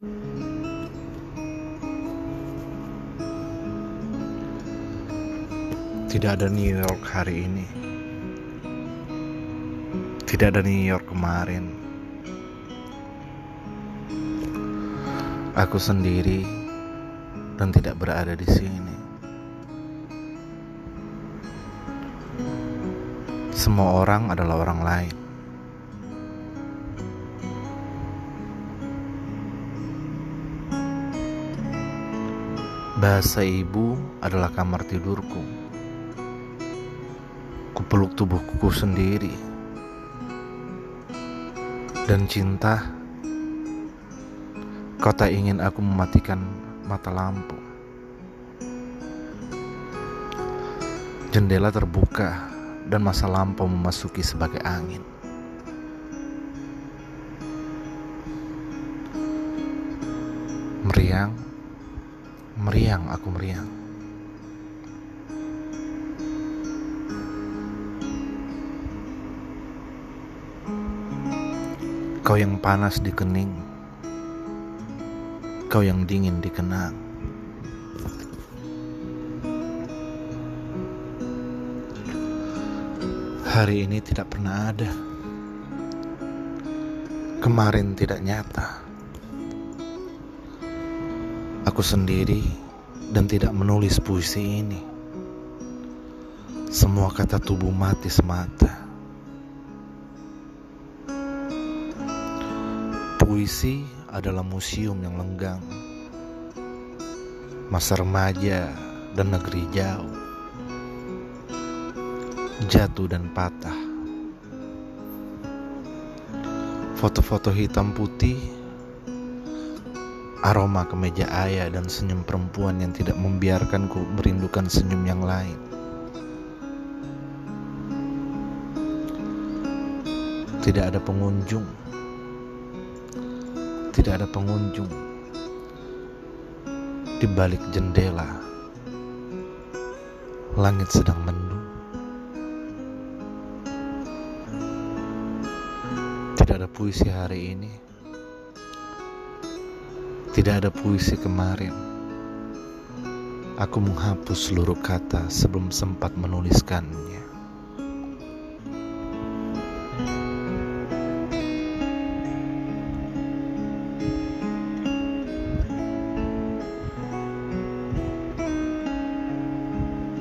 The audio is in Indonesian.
Tidak ada New York hari ini. Tidak ada New York kemarin. Aku sendiri dan tidak berada di sini. Semua orang adalah orang lain. Bahasa ibu adalah kamar tidurku. Peluk tubuhku sendiri. Dan cinta kau tak ingin aku mematikan mata lampu. Jendela terbuka dan masa lampau memasuki sebagai angin. Meriang meriang aku meriang Kau yang panas di kening, kau yang dingin di kenang. Hari ini tidak pernah ada, kemarin tidak nyata. Aku sendiri dan tidak menulis puisi ini. Semua kata tubuh mati semata. Puisi adalah museum yang lenggang, masa remaja dan negeri jauh, jatuh dan patah. Foto-foto hitam putih, aroma kemeja ayah dan senyum perempuan yang tidak membiarkanku merindukan senyum yang lain. Tidak ada pengunjung tidak ada pengunjung di balik jendela. Langit sedang mendung. Tidak ada puisi hari ini. Tidak ada puisi kemarin. Aku menghapus seluruh kata sebelum sempat menuliskannya.